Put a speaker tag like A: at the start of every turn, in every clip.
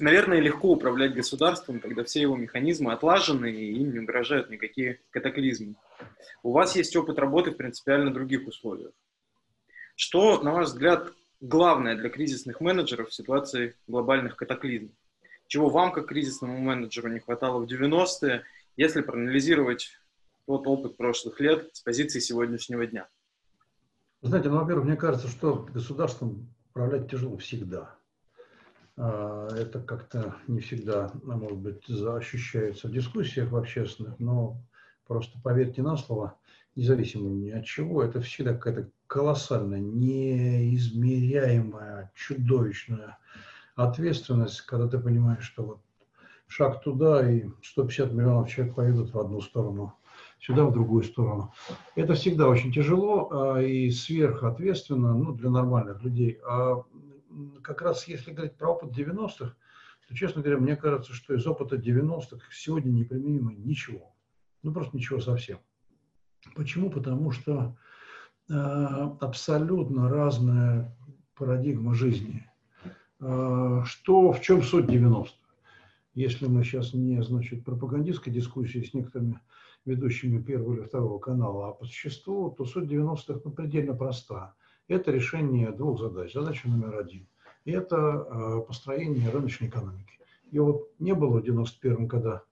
A: Наверное, легко управлять государством, когда все его механизмы отлажены и им не угрожают никакие катаклизмы. У вас есть опыт работы в принципиально других условиях. Что, на ваш взгляд, главное для кризисных менеджеров в ситуации глобальных катаклизмов? Чего вам, как кризисному менеджеру, не хватало в 90-е, если проанализировать тот опыт прошлых лет с позиции сегодняшнего дня?
B: Знаете, ну, во-первых, мне кажется, что государством управлять тяжело всегда. А, это как-то не всегда, может быть, ощущается в дискуссиях в общественных, но просто поверьте на слово, независимо ни от чего, это всегда какая-то колоссальная, неизмеряемая, чудовищная ответственность, когда ты понимаешь, что вот шаг туда и 150 миллионов человек поедут в одну сторону, сюда в другую сторону. Это всегда очень тяжело а, и сверхответственно ну, для нормальных людей. А как раз если говорить про опыт 90-х, то, честно говоря, мне кажется, что из опыта 90-х сегодня неприменимо ничего. Ну, просто ничего совсем. Почему? Потому что э, абсолютно разная парадигма жизни. Э, что, в чем суть 90-х? Если мы сейчас не, значит, пропагандистской дискуссии с некоторыми ведущими первого или второго канала, а по существу, то суть 90-х ну, предельно проста это решение двух задач. Задача номер один – это э, построение рыночной экономики. И вот не было в 91-м, когда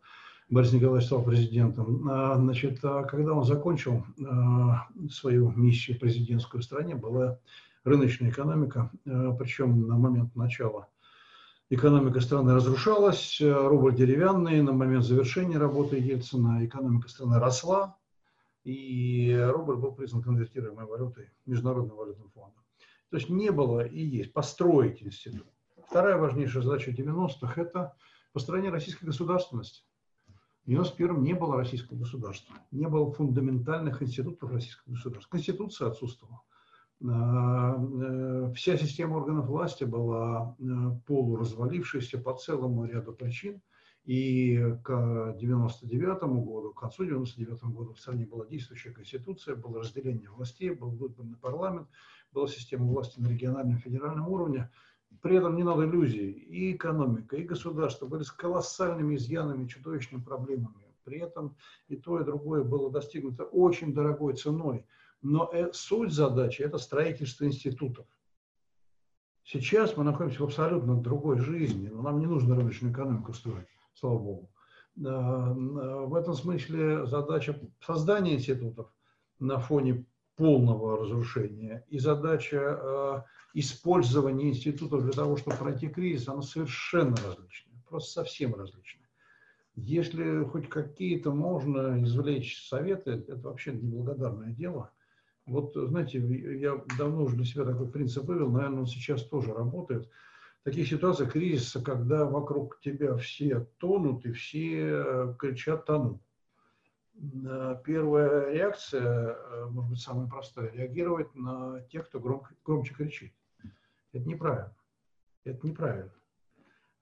B: Борис Николаевич стал президентом. А, значит, а когда он закончил э, свою миссию президентскую в стране, была рыночная экономика, э, причем на момент начала экономика страны разрушалась, рубль деревянный, на момент завершения работы Ельцина экономика страны росла, и рубль был признан конвертируемой валютой Международным валютным фондом. То есть не было и есть построить институт. Вторая важнейшая задача 90-х – это построение российской государственности. В 91-м не было российского государства, не было фундаментальных институтов российского государства. Конституция отсутствовала. А, э, вся система органов власти была э, полуразвалившейся по целому ряду причин – и к 99 году, к концу 99 года в стране была действующая конституция, было разделение властей, был выбранный парламент, была система власти на региональном федеральном уровне. При этом не надо иллюзий. И экономика, и государство были с колоссальными изъянами, чудовищными проблемами. При этом и то, и другое было достигнуто очень дорогой ценой. Но э, суть задачи – это строительство институтов. Сейчас мы находимся в абсолютно другой жизни, но нам не нужно рыночную экономику строить слава богу. В этом смысле задача создания институтов на фоне полного разрушения и задача э, использования институтов для того, чтобы пройти кризис, она совершенно различная, просто совсем различная. Если хоть какие-то можно извлечь советы, это вообще неблагодарное дело. Вот, знаете, я давно уже для себя такой принцип вывел, наверное, он сейчас тоже работает – таких ситуациях кризиса, когда вокруг тебя все тонут и все э, кричат «тону». Э, первая реакция, э, может быть, самая простая, реагировать на тех, кто громко, громче кричит. Это неправильно. Это неправильно.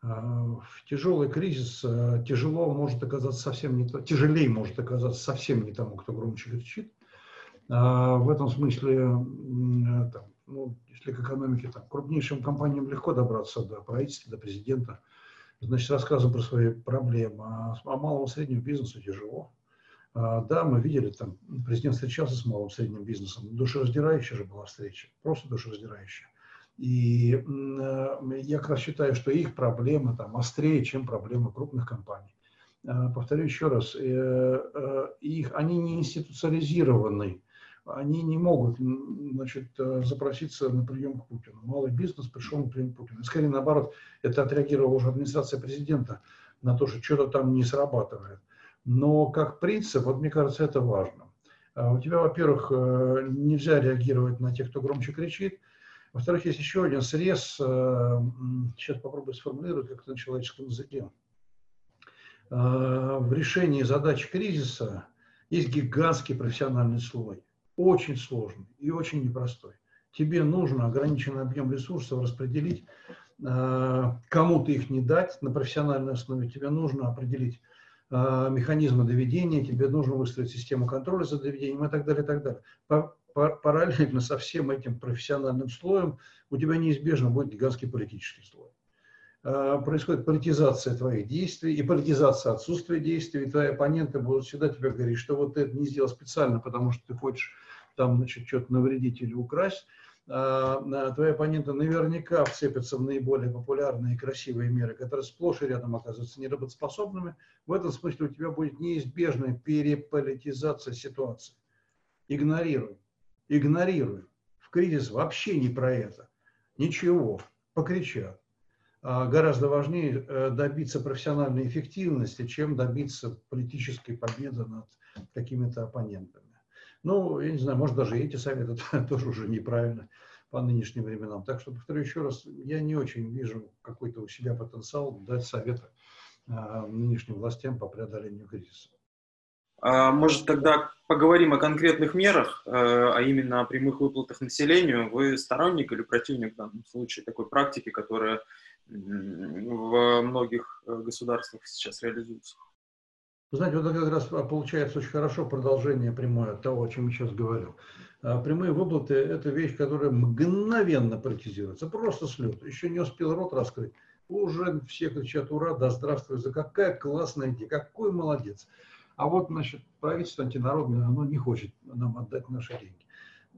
B: В тяжелый кризис тяжело может оказаться совсем не то, тяжелее может оказаться совсем не тому, кто громче кричит. В этом смысле там, ну, если к экономике, там, крупнейшим компаниям легко добраться до правительства, до президента, значит, рассказываем про свои проблемы, а, а малому среднему бизнесу тяжело. А, да, мы видели, там, президент встречался с малым средним бизнесом, душераздирающая же была встреча, просто душераздирающая. И э, я как раз считаю, что их проблемы там острее, чем проблемы крупных компаний. Э, повторю еще раз, э, э, их, они не институциализированы они не могут значит, э, запроситься на прием к Путину. Малый бизнес пришел на прием к Путину. скорее наоборот, это отреагировала уже администрация президента на то, что что-то там не срабатывает. Но как принцип, вот мне кажется, это важно. А у тебя, во-первых, э, нельзя реагировать на тех, кто громче кричит. Во-вторых, есть еще один срез, э, сейчас попробую сформулировать как-то на человеческом языке. В решении задач кризиса есть гигантский профессиональный слой очень сложный и очень непростой. Тебе нужно ограниченный объем ресурсов распределить, э, кому-то их не дать на профессиональной основе, тебе нужно определить э, механизмы доведения, тебе нужно выстроить систему контроля за доведением и так далее, и так далее. Параллельно со всем этим профессиональным слоем у тебя неизбежно будет гигантский политический слой. происходит политизация твоих действий и политизация отсутствия действий, и твои оппоненты будут всегда тебе говорить, что вот ты это не сделал специально, потому что ты хочешь там, значит, что-то навредить или украсть, а, твои оппоненты наверняка вцепятся в наиболее популярные и красивые меры, которые сплошь и рядом оказываются неработоспособными. В этом смысле у тебя будет неизбежная переполитизация ситуации. Игнорируй. Игнорируй. В кризис вообще не про это. Ничего. Покричат. А гораздо важнее э, добиться профессиональной эффективности, чем добиться политической победы над какими-то оппонентами. Ну, я не знаю, может, даже эти советы тоже уже неправильно по нынешним временам. Так что, повторю еще раз, я не очень вижу какой-то у себя потенциал дать советы а, нынешним властям по преодолению кризиса.
A: А, может, тогда поговорим о конкретных мерах, э, а именно о прямых выплатах населению. Вы сторонник или противник в данном случае такой практики, которая в многих э, государствах сейчас реализуется?
B: Знаете, вот это как раз получается очень хорошо продолжение прямое от того, о чем я сейчас говорил. А прямые выплаты – это вещь, которая мгновенно политизируется, просто с. Еще не успел рот раскрыть, уже все кричат «Ура! Да здравствуй! За какая классная идея! Какой молодец!» А вот, значит, правительство антинародное, оно не хочет нам отдать наши деньги.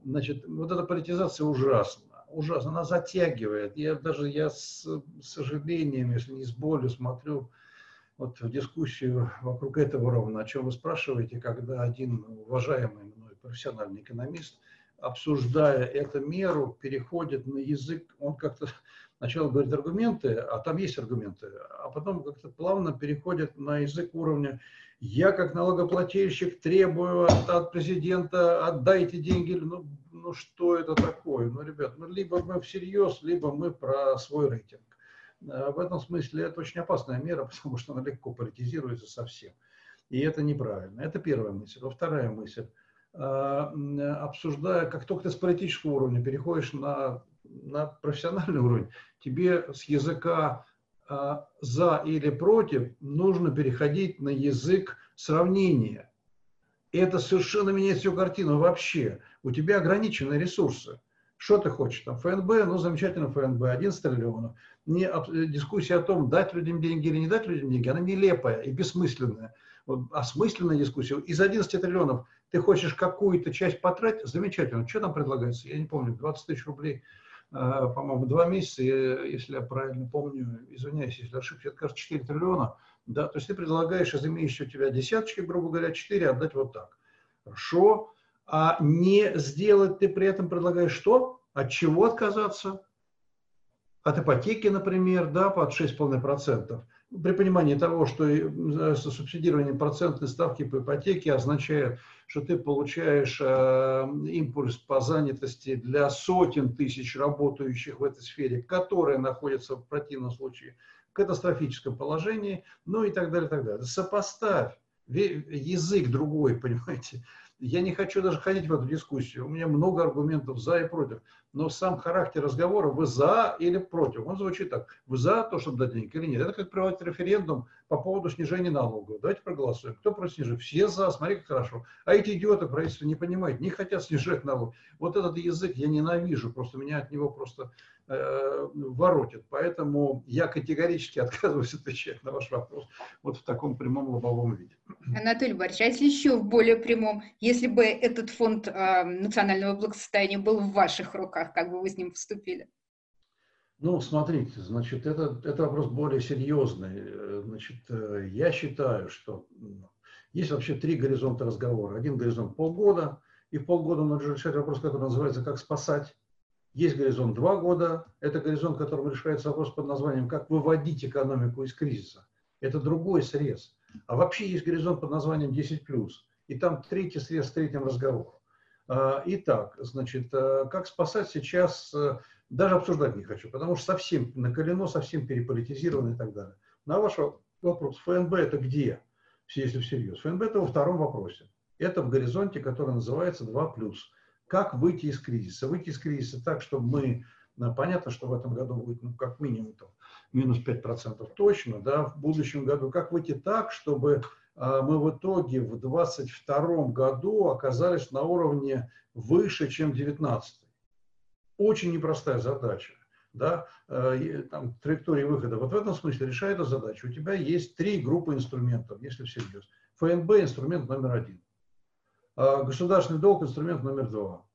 B: Значит, вот эта политизация ужасна. Ужасно. Она затягивает. Я даже я с сожалением, если не с болью, смотрю вот в дискуссию вокруг этого ровно, о чем вы спрашиваете, когда один уважаемый мной профессиональный экономист, обсуждая эту меру, переходит на язык, он как-то сначала говорит аргументы, а там есть аргументы, а потом как-то плавно переходит на язык уровня «я как налогоплательщик требую от, от президента, отдайте деньги». Ну, ну что это такое? Ну, ребят, ну либо мы всерьез, либо мы про свой рейтинг. Э, в этом смысле это очень опасная мера, потому что она легко политизируется совсем. И это неправильно. Это первая мысль. Во вторая мысль. Э, обсуждая, как только ты с политического уровня переходишь на, на профессиональный уровень, тебе с языка э, за или против нужно переходить на язык сравнения. Это совершенно меняет всю картину вообще. У тебя ограниченные ресурсы. Что ты хочешь? Там ФНБ, ну замечательно ФНБ, 11 триллионов. Не, дискуссия о том, дать людям деньги или не дать людям деньги, она нелепая и бессмысленная. Вот, осмысленная дискуссия. Из 11 триллионов ты хочешь какую-то часть потратить, замечательно. Что там предлагается? Я не помню, 20 тысяч рублей, э, по-моему, два месяца, если я правильно помню, извиняюсь, если ошибся, это, кажется, 4 триллиона. Да? То есть ты предлагаешь из имеющих у тебя десяточки, грубо говоря, 4 отдать вот так. Хорошо а не сделать ты при этом предлагаешь что? От чего отказаться? От ипотеки, например, да, под 6,5%. При понимании того, что э, субсидирование процентной ставки по ипотеке означает, что ты получаешь э, импульс по занятости для сотен тысяч работающих в этой сфере, которые находятся в противном случае в катастрофическом положении, ну и так далее, и так далее. Сопоставь язык другой, понимаете, я не хочу даже ходить в эту дискуссию. У меня много аргументов за и против. Но сам характер разговора, вы за или против, он звучит так. Вы за то, чтобы дать денег или нет. Это как проводить референдум по поводу снижения налогов. Давайте проголосуем. Кто против снижения? Все за, смотри, как хорошо. А эти идиоты правительства не понимают, не хотят снижать налог. Вот этот язык я ненавижу, просто меня от него просто э, воротит. Поэтому я категорически отказываюсь отвечать на ваш вопрос вот в таком прямом лобовом виде.
C: Анатолий Борисович, а если еще в более прямом, если бы этот фонд э, национального благосостояния был в ваших руках, как бы вы с ним вступили?
B: Ну, смотрите, значит, это, это вопрос более серьезный. Значит, э, я считаю, что есть вообще три горизонта разговора. Один горизонт полгода, и в полгода нужно решать вопрос, который называется «Как спасать?». Есть горизонт два года, это горизонт, которым решается вопрос под названием «Как выводить экономику из кризиса?». Это другой срез. А вообще есть горизонт под названием 10+. И там третий срез с третьим разговором. А, итак, значит, э, как спасать сейчас даже обсуждать не хочу, потому что совсем наколено, совсем переполитизировано и так далее. На ваш вопрос, ФНБ это где, если всерьез? ФНБ это во втором вопросе. Это в горизонте, который называется 2+. Как выйти из кризиса? Выйти из кризиса так, чтобы мы, ну, понятно, что в этом году будет ну, как минимум там, минус 5% точно, да, в будущем году, как выйти так, чтобы а, мы в итоге в 2022 году оказались на уровне выше, чем 2019. Очень непростая задача. да, э, там, траектории выхода. Вот в этом смысле, решая эту задачу, у тебя есть три группы инструментов, если всерьез. ФНБ – инструмент номер один. А государственный долг – инструмент номер два.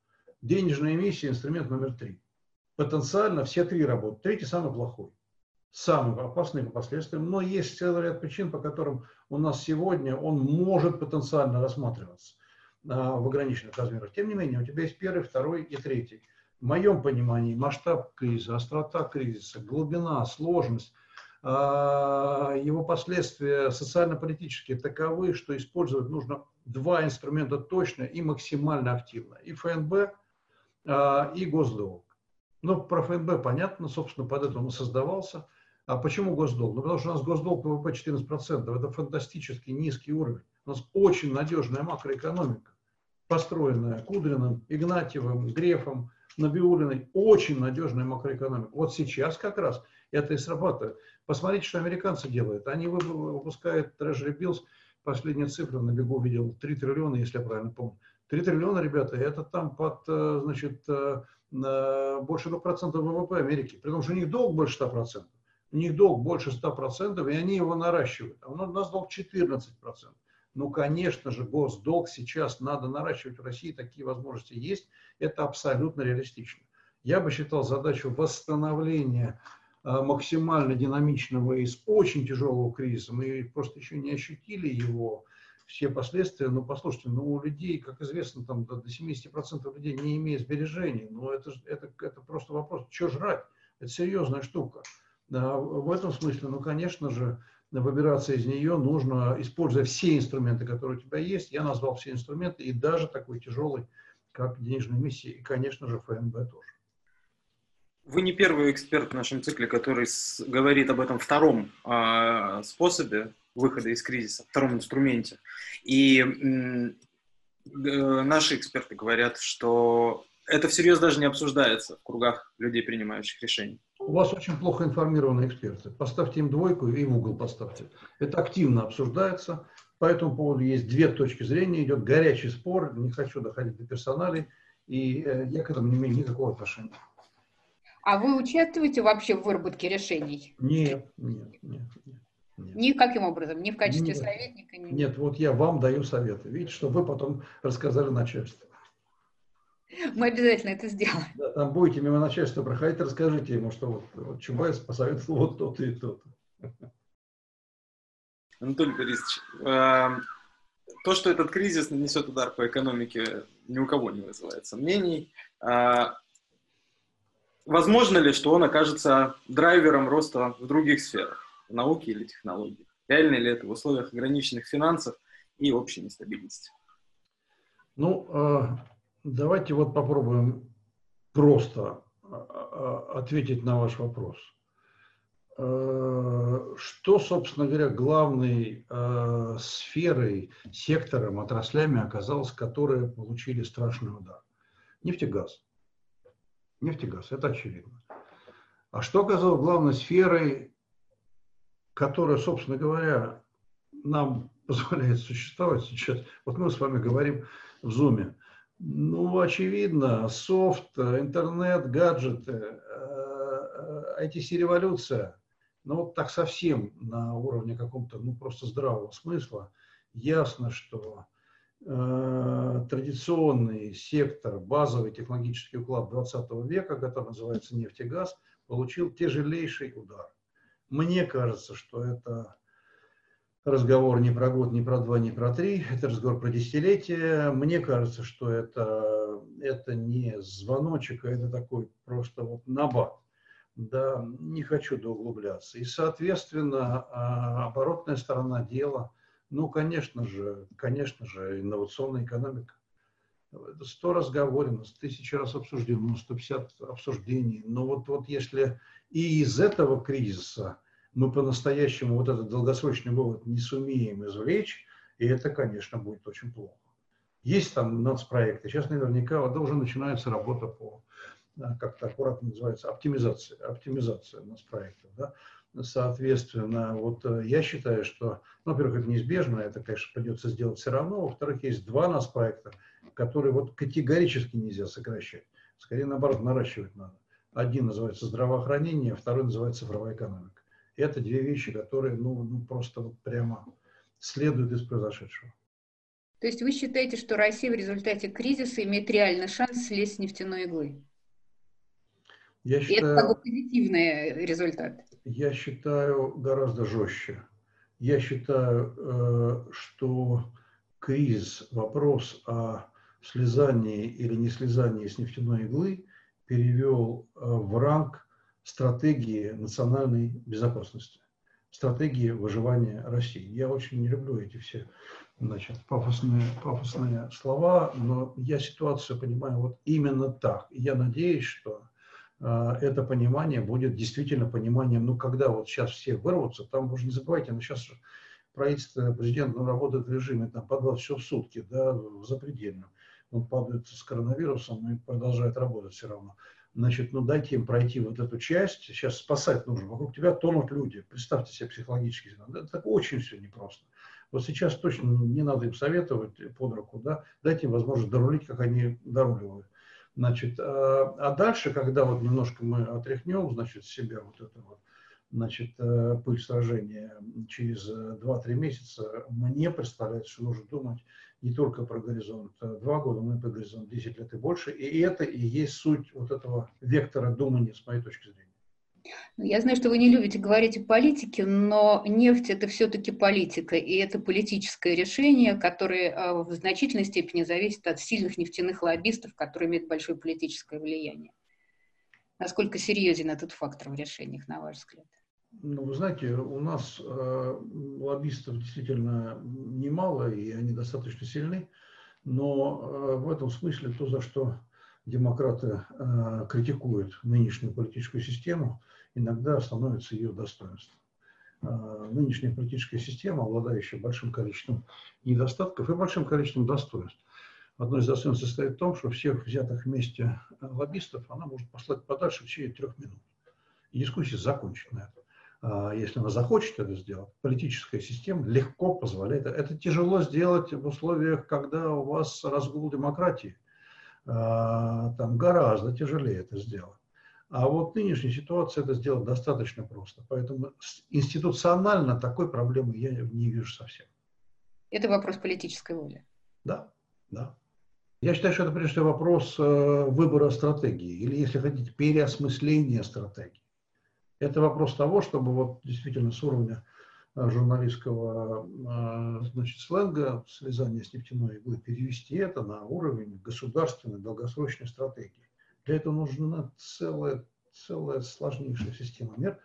B: Денежная эмиссия – инструмент номер три. Потенциально все три работают. Третий самый плохой. Самый опасный по последствиям. Но есть целый ряд причин, по которым у нас сегодня он может потенциально рассматриваться а, в ограниченных размерах. Тем не менее, у тебя есть первый, второй и третий. В моем понимании масштаб кризиса, острота кризиса, глубина, сложность, его последствия социально-политические таковы, что использовать нужно два инструмента точно и максимально активно. И ФНБ, а, и госдолг. Ну, про ФНБ понятно, собственно, под это он создавался. А почему госдолг? Ну, потому что у нас госдолг ВВП 14%. Это фантастически низкий уровень. У нас очень надежная макроэкономика, построенная Кудриным, Игнатьевым, Грефом, Набиулиной. Очень надежная макроэкономика. Вот сейчас как раз это и срабатывает. Посмотрите, что американцы делают. Они выпускают Treasury Bills, последняя цифра на бегу видел, 3 триллиона, если я правильно помню. 3 триллиона, ребята, это там под, э, значит, э, больше 2% ВВП Америки. При том, что у них долг больше 100%. У них долг больше 100%, и они его наращивают. А у нас долг 14%. Ну, конечно же, госдолг сейчас надо наращивать в России, такие возможности есть. Это абсолютно реалистично. Я бы считал задачу восстановления а, максимально динамичного из очень тяжелого кризиса. Мы просто еще не ощутили его, все последствия. Но послушайте, ну у людей, как известно, там до 70% людей не имеет сбережений. Но это, это, это просто вопрос, что жрать? Это серьезная штука. Да, в этом смысле, ну, конечно же, выбираться из нее нужно, используя все инструменты, которые у тебя есть. Я назвал все инструменты, и даже такой тяжелый, как денежная миссия, и, конечно же, ФНБ тоже.
A: Вы не первый эксперт в нашем цикле, который говорит об этом втором э, способе выхода из кризиса, втором инструменте. И э, наши эксперты говорят, что это всерьез даже не обсуждается в кругах людей, принимающих решения.
B: У вас очень плохо информированные эксперты. Поставьте им двойку и в угол поставьте. Это активно обсуждается. По этому поводу есть две точки зрения. Идет горячий спор. Не хочу доходить до персоналей. И э, я к этому не имею никакого отношения.
C: А вы участвуете вообще в выработке решений?
B: Нет, нет, нет.
C: нет. Никаким образом, ни в качестве нет, советника? Ни...
B: Нет, вот я вам даю советы. Видите, что вы потом рассказали начальству.
C: Мы обязательно это сделаем.
B: Да, там будете мимо начальства проходить, расскажите ему, что вот, вот Чубайс посоветовал вот то-то и то-то.
A: Анатолий Борисович, э, то, что этот кризис нанесет удар по экономике, ни у кого не вызывает сомнений. Э, Возможно ли, что он окажется драйвером роста в других сферах, в науке или технологии? Реально ли это в условиях ограниченных финансов и общей нестабильности?
B: Ну, а, давайте вот попробуем просто а, а, ответить на ваш вопрос. Что, собственно говоря, главной сферой, сектором, отраслями оказалось, которые получили страшный удар? Нефтегаз нефтегаз, это очевидно. А что оказалось главной сферой, которая, собственно говоря, нам позволяет существовать сейчас? Вот мы с вами говорим в Зуме. Ну, очевидно, софт, интернет, гаджеты, IT-революция, ну вот так совсем на уровне каком-то, ну просто здравого смысла, ясно, что Э, традиционный сектор, базовый технологический уклад 20 века, который называется нефть и газ, получил тяжелейший удар. Мне кажется, что это разговор не про год, не про два, не про три, это разговор про десятилетие. Мне кажется, что это, это не звоночек, а это такой просто вот набат. Да, не хочу доуглубляться. И, соответственно, а, оборотная сторона дела – ну, конечно же, конечно же, инновационная экономика. Сто раз говорено, тысячи раз обсуждено, 150 ну, обсуждений. Но вот, вот если и из этого кризиса мы по-настоящему вот этот долгосрочный вывод не сумеем извлечь, и это, конечно, будет очень плохо. Есть там нацпроекты, сейчас наверняка вот уже начинается работа по, как то аккуратно называется, оптимизация, оптимизация нацпроектов. Да? Соответственно, вот э, я считаю, что, ну, во-первых, это неизбежно, это, конечно, придется сделать все равно. Во-вторых, есть два нас проекта, которые вот категорически нельзя сокращать. Скорее, наоборот, наращивать надо. Один называется здравоохранение, второй называется цифровая экономика. Это две вещи, которые ну, ну просто вот прямо следуют из произошедшего.
C: То есть вы считаете, что Россия в результате кризиса имеет реальный шанс слезть с нефтяной иглы? Я считаю, И это как бы позитивный результат.
B: Я считаю гораздо жестче. Я считаю, э, что кризис, вопрос о слезании или не слезании с нефтяной иглы перевел э, в ранг стратегии национальной безопасности, стратегии выживания России. Я очень не люблю эти все значит, пафосные, пафосные слова, но я ситуацию понимаю вот именно так. Я надеюсь, что э, это понимание будет действительно пониманием, ну, когда вот сейчас все вырвутся, там, вы не забывайте, ну, сейчас правительство, президент ну, работает в режиме там, по 20 часов в сутки, да, запредельно. Он падает с коронавирусом и продолжает работать все равно. Значит, ну дайте им пройти вот эту часть. Сейчас спасать нужно. Вокруг тебя тонут люди. Представьте себе психологически. Это очень все непросто. Вот сейчас точно не надо им советовать под руку, да, дайте им возможность дорулить, как они доруливают. Значит, а, а дальше, когда вот немножко мы отряхнем, значит, себя вот это вот, значит, э, пыль сражения через 2-3 месяца, мне представляется, что нужно думать не только про горизонт 2 года, но и про горизонт 10 лет и больше. И это и есть суть вот этого вектора думания, с моей точки зрения.
C: Ну, я знаю, что вы не любите говорить о политике, но нефть – это все-таки политика, и это политическое решение, которое а, в значительной степени зависит от сильных нефтяных лоббистов, которые имеют большое политическое влияние. Насколько серьезен этот фактор в решениях, на ваш взгляд?
B: Ну, вы знаете, у нас э, лоббистов действительно немало, и они достаточно сильны, но э, в этом смысле то, за что демократы э, критикуют нынешнюю политическую систему, иногда становится ее достоинством. Э, нынешняя политическая система, обладающая большим количеством недостатков и большим количеством достоинств. Одно из достоинств состоит в том, что всех взятых вместе лоббистов она может послать подальше в течение трех минут. И дискуссия закончена на этом. А, если она захочет это сделать, политическая система легко позволяет. Это тяжело сделать в условиях, когда у вас разгул демократии. А, там гораздо тяжелее это сделать. А вот в нынешней ситуации это сделать достаточно просто. Поэтому институционально такой проблемы я не вижу совсем.
C: Это вопрос политической воли.
B: Да, да. Я считаю, что это прежде всего вопрос э, выбора стратегии, или, если хотите, переосмысления стратегии. Это вопрос того, чтобы вот действительно с уровня э, журналистского э, значит, сленга, слезания с нефтяной иглы, перевести это на уровень государственной долгосрочной стратегии. Для этого нужна целая, целая сложнейшая система мер,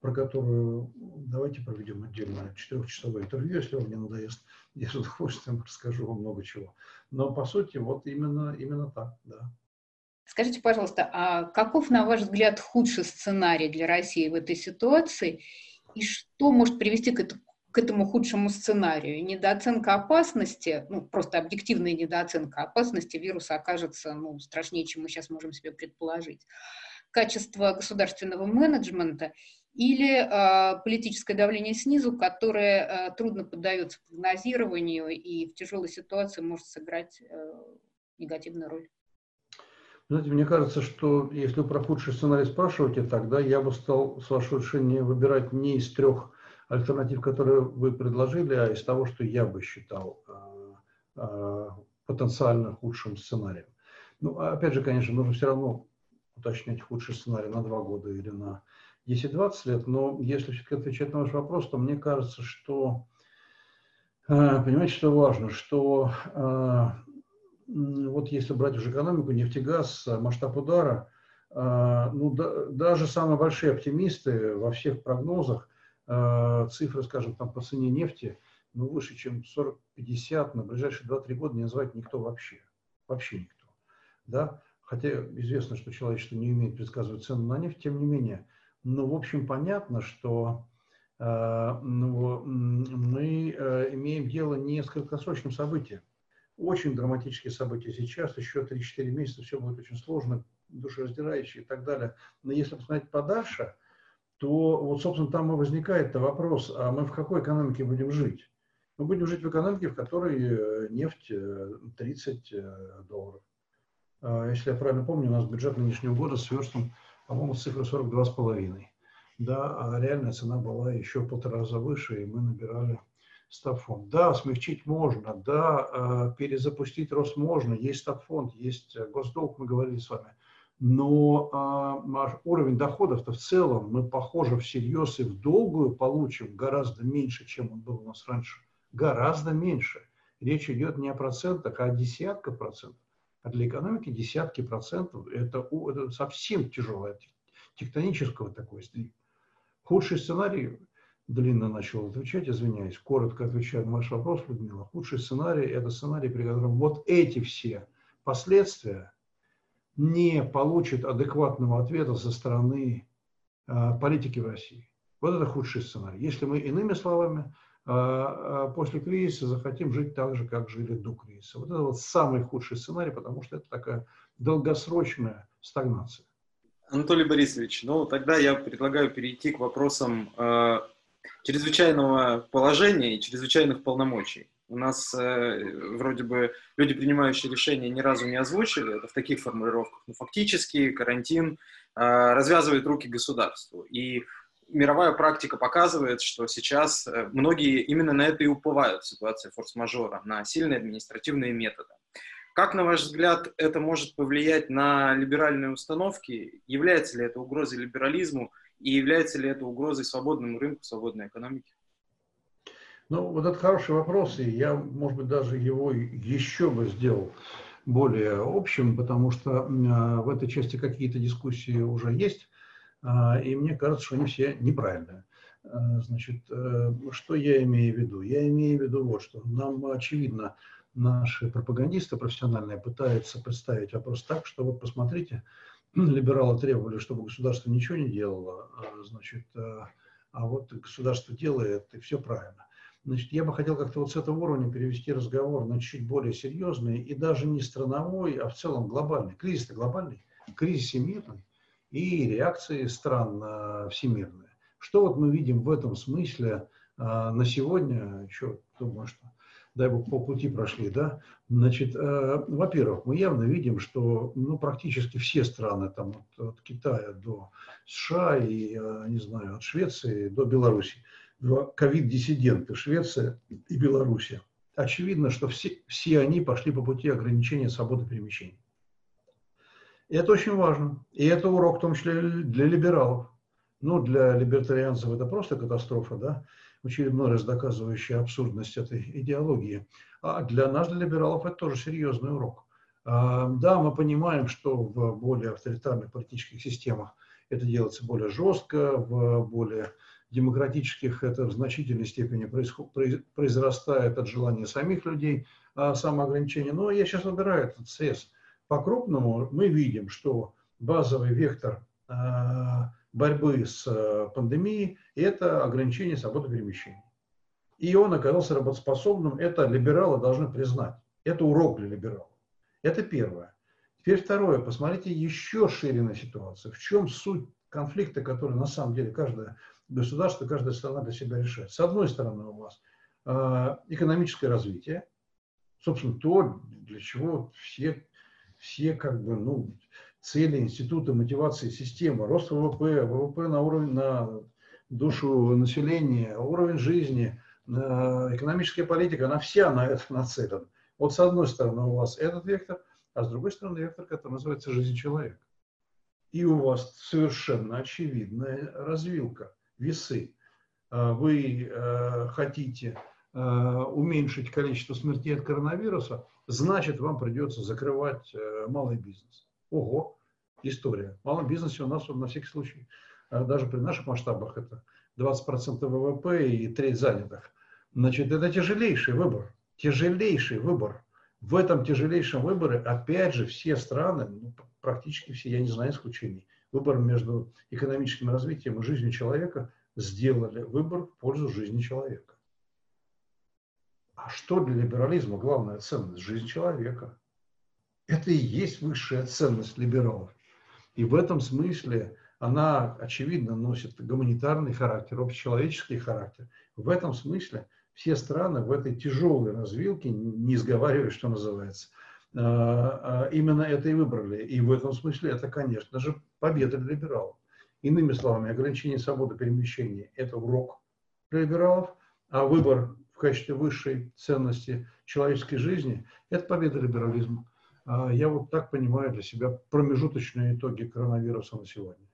B: про которую давайте проведем отдельное четырехчасовое интервью, если вам не надоест. Я с удовольствием расскажу вам много чего. Но по сути вот именно, именно так, да.
C: Скажите, пожалуйста, а каков, на ваш взгляд, худший сценарий для России в этой ситуации? И что может привести к, этому, худшему сценарию? Недооценка опасности, ну, просто объективная недооценка опасности вируса окажется ну, страшнее, чем мы сейчас можем себе предположить. Качество государственного менеджмента или э, политическое давление снизу, которое э, трудно поддается прогнозированию и в тяжелой ситуации может сыграть э, негативную роль?
B: Знаете, мне кажется, что если про худший сценарий спрашиваете, тогда я бы стал, с вашего решения, выбирать не из трех альтернатив, которые вы предложили, а из того, что я бы считал э, э, потенциально худшим сценарием. Ну, а опять же, конечно, нужно все равно уточнять худший сценарий на два года или на 10-20 лет, но если все-таки отвечать на ваш вопрос, то мне кажется, что, э, понимаете, что важно, что вот если брать уже экономику, нефтегаз, э, масштаб удара, э, ну, да, даже самые большие оптимисты во всех прогнозах, э, цифры, скажем, там по цене нефти, ну, выше, чем 40-50 на ближайшие 2-3 года не называет никто вообще. Вообще никто. Да? Хотя известно, что человечество не умеет предсказывать цену на нефть, тем не менее. Но, в общем, понятно, что ну, мы имеем дело не с краткосрочным событием очень драматические события сейчас, еще 3-4 месяца все будет очень сложно, душераздирающе и так далее. Но если посмотреть подальше, то вот, собственно, там и возникает вопрос, а мы в какой экономике будем жить? Мы будем жить в экономике, в которой э, нефть 30 э, э, долларов. А если я правильно помню, у нас бюджет нынешнего года сверстан по-моему, цифра 42,5. Да, а реальная цена была еще в полтора раза выше, и мы набирали стабфонд. Да, смягчить можно, да, э, перезапустить рост можно, есть стабфонд, есть госдолг, мы говорили с вами. Но а, уровень доходов-то в целом мы, похоже, всерьез и в долгую получим гораздо меньше, чем он был у нас раньше. Гораздо меньше. Речь идет не о процентах, а о десятках процентов. А для экономики десятки процентов – это, это совсем тяжелое, тектонического такой сдвиг. Худший сценарий, длинно начал отвечать, извиняюсь, коротко отвечаю на ваш вопрос, Людмила. Худший сценарий – это сценарий, при котором вот эти все последствия не получат адекватного ответа со стороны э, политики в России. Вот это худший сценарий. Если мы, иными словами, а, а после кризиса захотим жить так же, как жили до кризиса. Вот это вот самый худший сценарий, потому что это такая долгосрочная стагнация.
A: Анатолий Борисович, ну тогда я предлагаю перейти к вопросам э, чрезвычайного положения и чрезвычайных полномочий. У нас э, вроде бы люди, принимающие решения, ни разу не озвучили это в таких формулировках. Но фактически карантин э, развязывает руки государству. И мировая практика показывает, что сейчас э, многие именно на это и уповают в ситуации форс-мажора, на сильные административные методы. Как, на ваш взгляд, это может повлиять на либеральные установки? Является ли это угрозой либерализму и является ли это угрозой свободному рынку, свободной экономике?
B: Ну, вот это хороший вопрос, и я, может быть, даже его еще бы сделал более общим, потому что в этой части какие-то дискуссии уже есть. А, и мне кажется, что они все неправильные. А, значит, э, что я имею в виду? Я имею в виду вот что. Нам, очевидно, наши пропагандисты профессиональные пытаются представить вопрос так, что вот посмотрите, либералы требовали, чтобы государство ничего не делало, а, значит, э, а вот государство делает, и все правильно. Значит, я бы хотел как-то вот с этого уровня перевести разговор на чуть более серьезный и даже не страновой, а в целом глобальный. Кризис-то глобальный, кризис всемирный и реакции стран э, всемирные. Что вот мы видим в этом смысле э, на сегодня, еще думаю, что дай бог по пути прошли, да, значит, э, во-первых, мы явно видим, что ну, практически все страны, там, от, от Китая до США и, не знаю, от Швеции до Беларуси, ковид-диссиденты Швеция и Белоруссия. Очевидно, что все, все они пошли по пути ограничения свободы перемещения. И это очень важно. И это урок, в том числе для либералов. Ну, для либертарианцев это просто катастрофа, да, очередной раз доказывающая абсурдность этой идеологии. А для нас, для либералов, это тоже серьезный урок. А, да, мы понимаем, что в более авторитарных политических системах это делается более жестко, в более демократических это в значительной степени произрастает от желания самих людей а, самоограничения. Но я сейчас выбираю этот срез по-крупному мы видим, что базовый вектор а, борьбы с а, пандемией – это ограничение свободы перемещения. И он оказался работоспособным, это либералы должны признать. Это урок для либералов. Это первое. Теперь второе. Посмотрите еще шире на ситуацию. В чем суть конфликта, который на самом деле каждое государство, каждая страна для себя решает. С одной стороны у вас э, экономическое развитие, собственно, то, для чего все все как бы, ну, цели института мотивации системы, рост ВВП, ВВП на уровень, на душу населения, уровень жизни, экономическая политика, она вся на это нацелена. Вот с одной стороны у вас этот вектор, а с другой стороны вектор, который называется жизнь человека. И у вас совершенно очевидная развилка, весы. А вы э, хотите э, уменьшить количество смертей от коронавируса, значит, вам придется закрывать э, малый бизнес. Ого, история. В малом бизнесе у нас на всякий случай, э, даже при наших масштабах, это 20% ВВП и треть занятых. Значит, это тяжелейший выбор. Тяжелейший выбор. В этом тяжелейшем выборе, опять же, все страны, ну, практически все, я не знаю исключений, выбор между экономическим развитием и жизнью человека сделали выбор в пользу жизни человека. А что для либерализма главная ценность? Жизнь человека. Это и есть высшая ценность либералов. И в этом смысле она, очевидно, носит гуманитарный характер, общечеловеческий характер. В этом смысле все страны в этой тяжелой развилке, не сговаривая, что называется, именно это и выбрали. И в этом смысле это, конечно же, победа для либералов. Иными словами, ограничение свободы перемещения – это урок для либералов, а выбор в качестве высшей ценности человеческой жизни – это победа либерализма. Я вот так понимаю для себя промежуточные итоги коронавируса на сегодня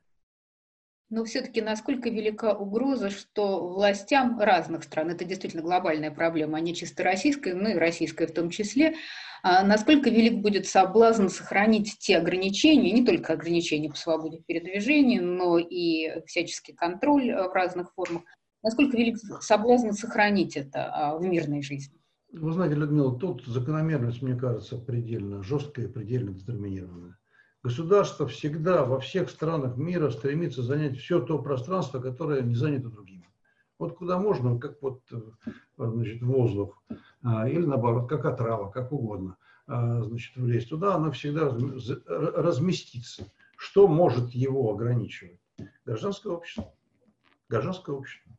C: но все-таки насколько велика угроза, что властям разных стран, это действительно глобальная проблема, а не чисто российская, ну и российская в том числе, а насколько велик будет соблазн сохранить те ограничения, не только ограничения по свободе передвижения, но и всяческий контроль э, в разных формах, насколько велик соблазн сохранить это а, в мирной жизни?
B: Вы знаете, Людмила, тут закономерность, мне кажется, предельно жесткая, предельно детерминированная. Государство всегда во всех странах мира стремится занять все то пространство, которое не занято другими. Вот куда можно, как вот э, значит, воздух, а, или наоборот, как отрава, как угодно, а, значит, влезть туда, оно всегда разместится. Что может его ограничивать? Гражданское общество. Гражданское общество.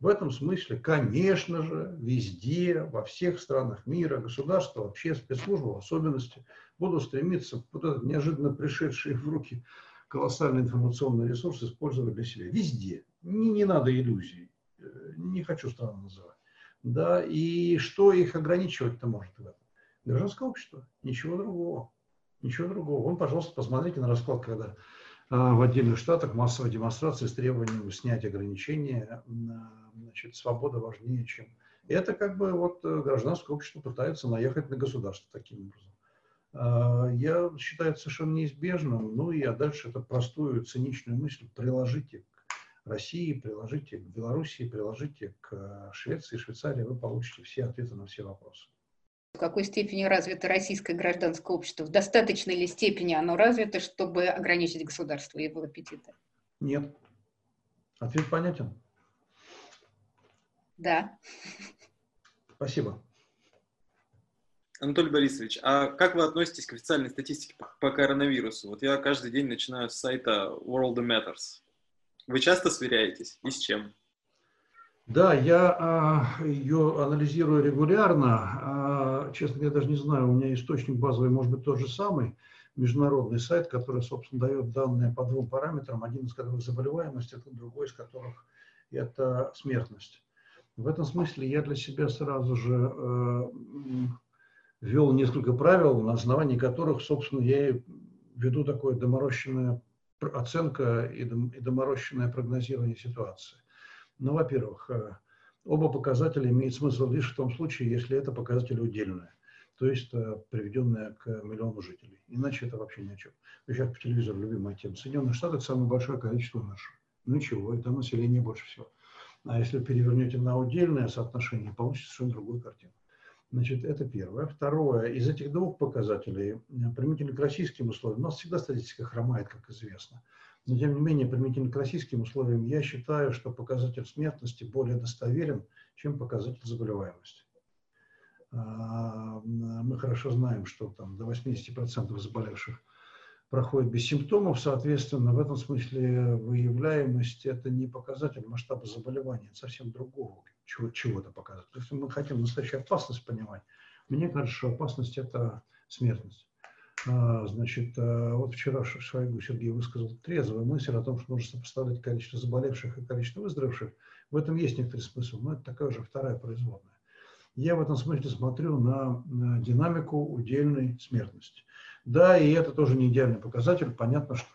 B: В этом смысле, конечно же, везде, во всех странах мира, государства, вообще спецслужбы в особенности, будут стремиться вот этот неожиданно пришедший в руки колоссальный информационный ресурс использовать для себя. Везде. Не, не надо иллюзий. Э, не хочу страну называть. Да, и что их ограничивать-то может в этом? Гражданское общество. Ничего другого. Ничего другого. Вон, пожалуйста, посмотрите на расклад, когда а, в отдельных штатах массовая демонстрация с требованием снять ограничения. Значит, свобода важнее, чем... это как бы вот э, гражданское общество пытается наехать на государство таким образом. А, я считаю это совершенно неизбежным. Ну и а дальше это простую циничную мысль приложите к России, приложите к Белоруссии, приложите к э, Швеции, Швейцарии, вы получите все ответы на все вопросы.
C: В какой степени развито российское гражданское общество? В достаточной ли степени оно развито, чтобы ограничить государство и его аппетиты?
B: Нет. Ответ понятен?
C: Да.
B: Спасибо.
A: Анатолий Борисович, а как вы относитесь к официальной статистике по, по коронавирусу? Вот я каждый день начинаю с сайта World Matters. Вы часто сверяетесь и с чем?
B: Да, я а, ее анализирую регулярно. А, честно говоря, даже не знаю, у меня источник базовый может быть тот же самый, международный сайт, который, собственно, дает данные по двум параметрам, один из которых заболеваемость, это другой из которых это смертность. В этом смысле я для себя сразу же э, несколько правил, на основании которых, собственно, я и веду такое доморощенная оценка и доморощенное прогнозирование ситуации. Ну, во-первых, э, оба показателя имеют смысл лишь в том случае, если это показатели удельные, то есть э, приведенные к миллиону жителей. Иначе это вообще ни о чем. Вы сейчас по телевизору любимая тема. Соединенные Штаты – самое большое количество умерших. Ну ничего, это население больше всего. А если перевернете на удельное соотношение, получится совершенно другую картину. Значит, это первое. Второе. Из этих двух показателей, э, применительно к российским условиям, у нас всегда статистика хромает, как известно. Но, тем не менее, применительно к российским условиям, я считаю, что показатель смертности более достоверен, чем показатель заболеваемости. А, мы хорошо знаем, что там до 80% заболевших проходит без симптомов, соответственно, в этом смысле выявляемость – это не показатель масштаба заболевания, это совсем другого чего-то показать. Если мы хотим настоящую опасность понимать, мне кажется, что опасность – это смертность. А, значит, а, вот вчера Шойгу Сергей высказал трезвую мысль о том, что нужно сопоставлять количество заболевших и количество выздоровевших. В этом есть некоторый смысл, но это такая уже вторая производная. Я в этом смысле смотрю на, на динамику удельной смертности. Да, и это тоже не идеальный показатель. Понятно, что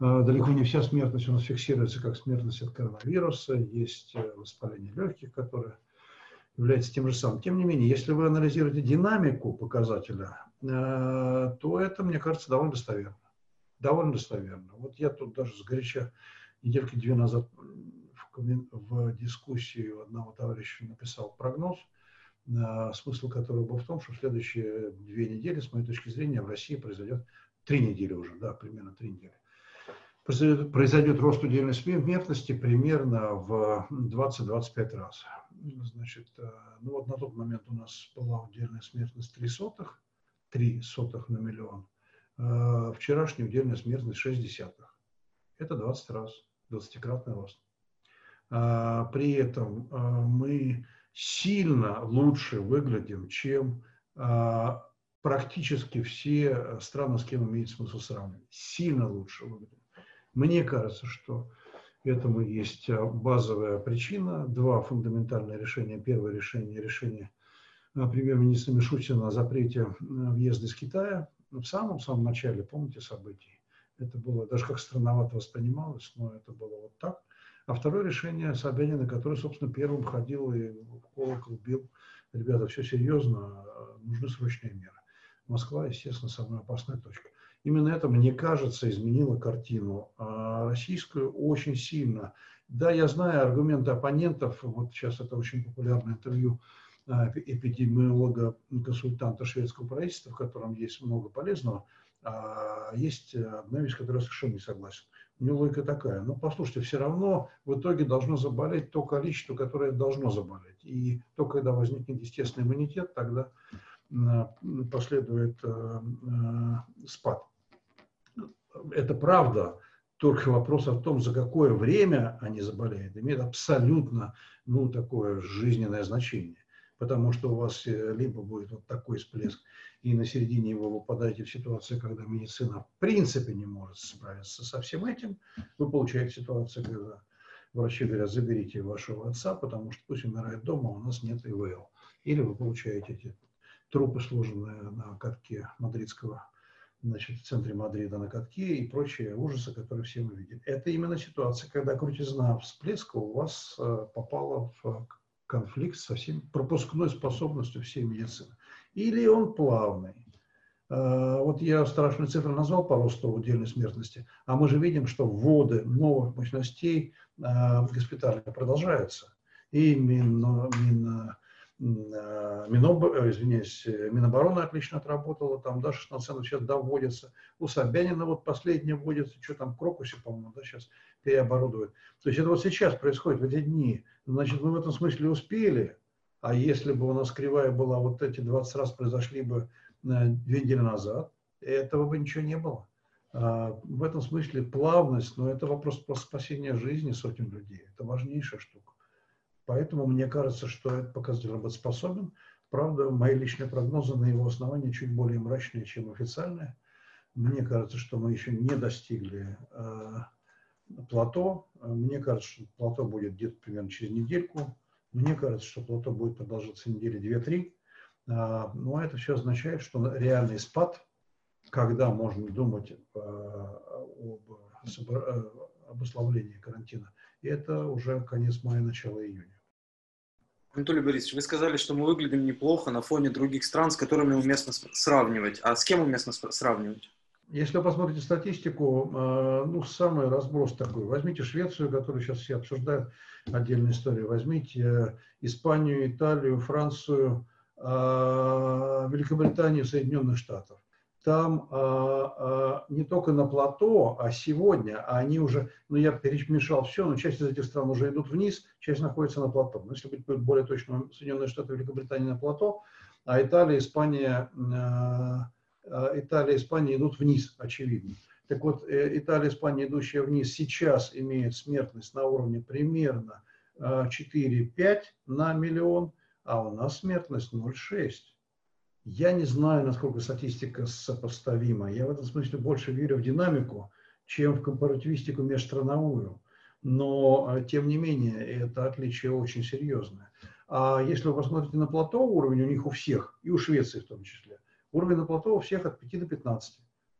B: э, далеко не вся смертность у нас фиксируется как смертность от коронавируса. Есть э, воспаление легких, которое является тем же самым. Тем не менее, если вы анализируете динамику показателя, э, то это, мне кажется, довольно достоверно. Довольно достоверно. Вот я тут даже сгоряча недельки две назад в, в дискуссии у одного товарища написал прогноз – смысл которого был в том, что в следующие две недели, с моей точки зрения, в России произойдет три недели уже, да, примерно три недели. Произойдет, произойдет рост удельной смертности примерно в 20-25 раз. Значит, э, ну вот на тот момент у нас была удельная смертность 3 сотых, 3 сотых на миллион. Э, вчерашняя удельная смертность 6 десятых. Это 20 раз, 20-кратный рост. Э, при этом мы сильно лучше выглядим, чем а, практически все страны, с кем имеет смысл сравнивать. Сильно лучше выглядят. Мне кажется, что этому есть базовая причина, два фундаментальные решения. Первое решение – решение премьер-министра Мишутина о запрете въезда из Китая в самом-самом начале, помните, событий. Это было даже как странновато воспринималось, но это было вот так. А второе решение Собянина, который, собственно, первым ходил и в колокол бил. Ребята, все серьезно, нужны срочные меры. Москва, естественно, самая опасная точка. Именно это, мне кажется, изменило картину а российскую очень сильно. Да, я знаю аргументы оппонентов, вот сейчас это очень популярное интервью а, эпидемиолога-консультанта шведского правительства, в котором есть много полезного, а есть одна вещь, с которой я совершенно не согласен. У него логика такая. Ну, послушайте, все равно в итоге должно заболеть то количество, которое должно заболеть. И только когда возникнет естественный иммунитет, тогда последует э, э, спад. Это правда, только вопрос о том, за какое время они заболеют, имеет абсолютно ну, такое жизненное значение. Потому что у вас э, либо будет вот такой всплеск, и на середине его вы попадаете в ситуацию, когда медицина в принципе не может справиться со всем этим, вы получаете ситуацию, когда врачи говорят, заберите вашего отца, потому что пусть умирает дома, а у нас нет ИВЛ. Или вы получаете эти трупы, сложенные на катке мадридского, значит, в центре Мадрида на катке и прочие ужасы, которые все мы видели. Это именно ситуация, когда крутизна всплеска у вас э, попала в конфликт со всем пропускной способностью всей медицины. Или он плавный. Э, вот я страшную цифру назвал по росту удельной смертности, а мы же видим, что вводы новых мощностей э, в госпитале продолжаются. И Мин, Мин, Миноб, э, извиняюсь, э, Минобороны отлично отработала, там, да, 16 центов сейчас доводится. У Собянина вот последнее вводится, что там, Крокусе, по-моему, да, сейчас переоборудуют. То есть это вот сейчас происходит, в эти дни. Значит, мы в этом смысле успели, а если бы у нас кривая была, вот эти 20 раз произошли бы две недели назад, этого бы ничего не было. А, в этом смысле плавность, но это вопрос про спасение жизни сотен людей. Это важнейшая штука. Поэтому мне кажется, что этот показатель работоспособен. Правда, мои личные прогнозы на его основании чуть более мрачные, чем официальные. Мне кажется, что мы еще не достигли э, плато. Мне кажется, что плато будет где-то примерно через недельку. Мне кажется, что плато будет продолжаться недели 2-3. А, но это все означает, что реальный спад, когда можно думать э, об э, обусловлении карантина, это уже конец мая, начало июня.
A: Анатолий Борисович, вы сказали, что мы выглядим неплохо на фоне других стран, с которыми уместно сравнивать. А с кем уместно сравнивать?
B: Если вы посмотрите статистику, э, ну, самый разброс такой. Возьмите Швецию, которую сейчас все обсуждают, отдельная история. Возьмите э, Испанию, Италию, Францию, э, Великобританию, Соединенных Штатов там а, а, не только на плато, а сегодня, а они уже, ну я перемешал все, но часть из этих стран уже идут вниз, часть находится на плато. Но если быть более точным, Соединенные Штаты, Великобритания на плато, а Италия, Испания, а, Италия, Испания идут вниз, очевидно. Так вот, э, Италия, Испания, идущая вниз, сейчас имеет смертность на уровне примерно 4-5 а, на миллион, а у нас смертность 0,6. Я не знаю, насколько статистика сопоставима. Я в этом смысле больше верю в динамику, чем в компаративистику межстрановую. Но, э, тем не менее, это отличие очень серьезное. А если вы посмотрите на плато, уровень у них у всех, и у Швеции в том числе, уровень на плато у всех от 5 до 15.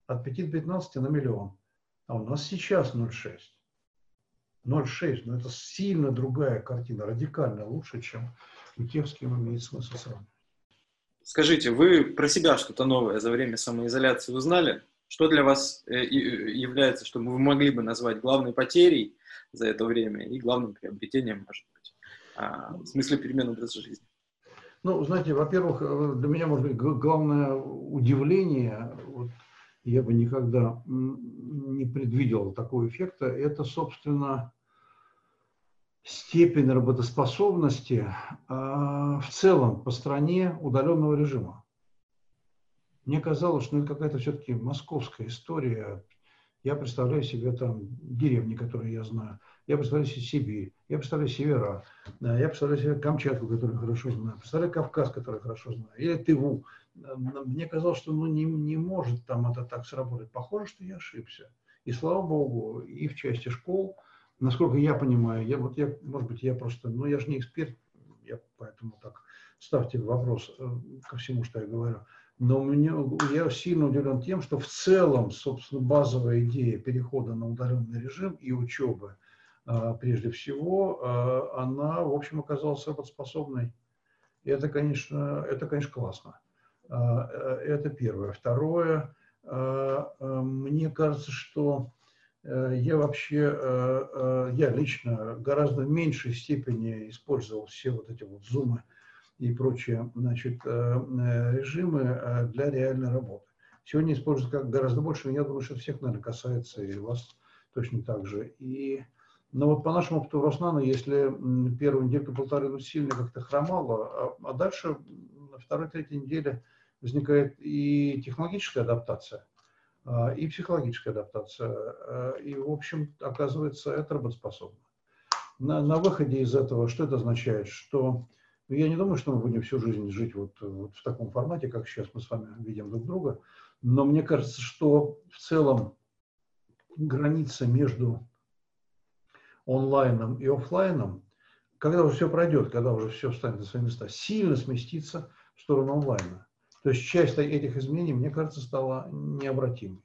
B: От 5 до 15 на миллион. А у нас сейчас 0,6. 0,6, но это сильно другая картина, радикально лучше, чем у тех, с кем имеет смысл сравнивать.
A: Скажите, вы про себя что-то новое за время самоизоляции узнали? Что для вас э, является, что вы могли бы назвать главной потерей за это время и главным приобретением, может быть, а, в смысле перемен образа жизни?
B: Ну, знаете, во-первых, э, для меня, может быть, главное удивление, вот, я бы никогда не предвидел такого эффекта, это, собственно, степень работоспособности а, в целом по стране удаленного режима. Мне казалось, что это какая-то все-таки московская история. Я представляю себе там деревни, которые я знаю. Я представляю себе Сибирь. я представляю севера, я представляю себе Камчатку, которую хорошо знаю, представляю Кавказ, который хорошо знаю, или Тыву. Мне казалось, что ну, не, не может там это так сработать. Похоже, что я ошибся. И слава богу, и в части школ, насколько я понимаю, я вот я, может быть, я просто, ну я же не эксперт, я поэтому так ставьте вопрос э, ко всему, что я говорю. Но мне, я сильно удивлен тем, что в целом, собственно, базовая идея перехода на удаленный режим и учебы, а, прежде всего, а, она, в общем, оказалась работоспособной. И это, конечно, это, конечно, классно. Э, это первое. Второе, мне кажется, что э, я вообще, э, я лично гораздо в меньшей степени использовал все вот эти вот зумы, и прочие значит, э, э, режимы э, для реальной работы. Сегодня используют как гораздо больше, я думаю, что всех, наверное, касается и вас точно так же. И, но вот по нашему опыту в Роснано, если первую недельку полторы ну, сильно как-то хромало, а, а дальше на второй-третьей неделе возникает и технологическая адаптация, и психологическая адаптация. И, в общем, оказывается, это работоспособно. На, на выходе из этого что это означает? Что но я не думаю, что мы будем всю жизнь жить вот, вот в таком формате, как сейчас мы с вами видим друг друга. Но мне кажется, что в целом граница между онлайном и офлайном, когда уже все пройдет, когда уже все встанет на свои места, сильно сместится в сторону онлайна. То есть часть этих изменений, мне кажется, стала необратимой.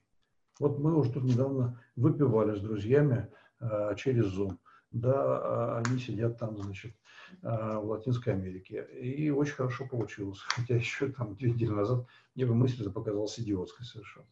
B: Вот мы уже тут недавно выпивали с друзьями э, через Zoom. Да, а они сидят там, значит, а, в Латинской Америке. И очень хорошо получилось. Хотя еще там две недели назад мне бы мысль показалась идиотской совершенно.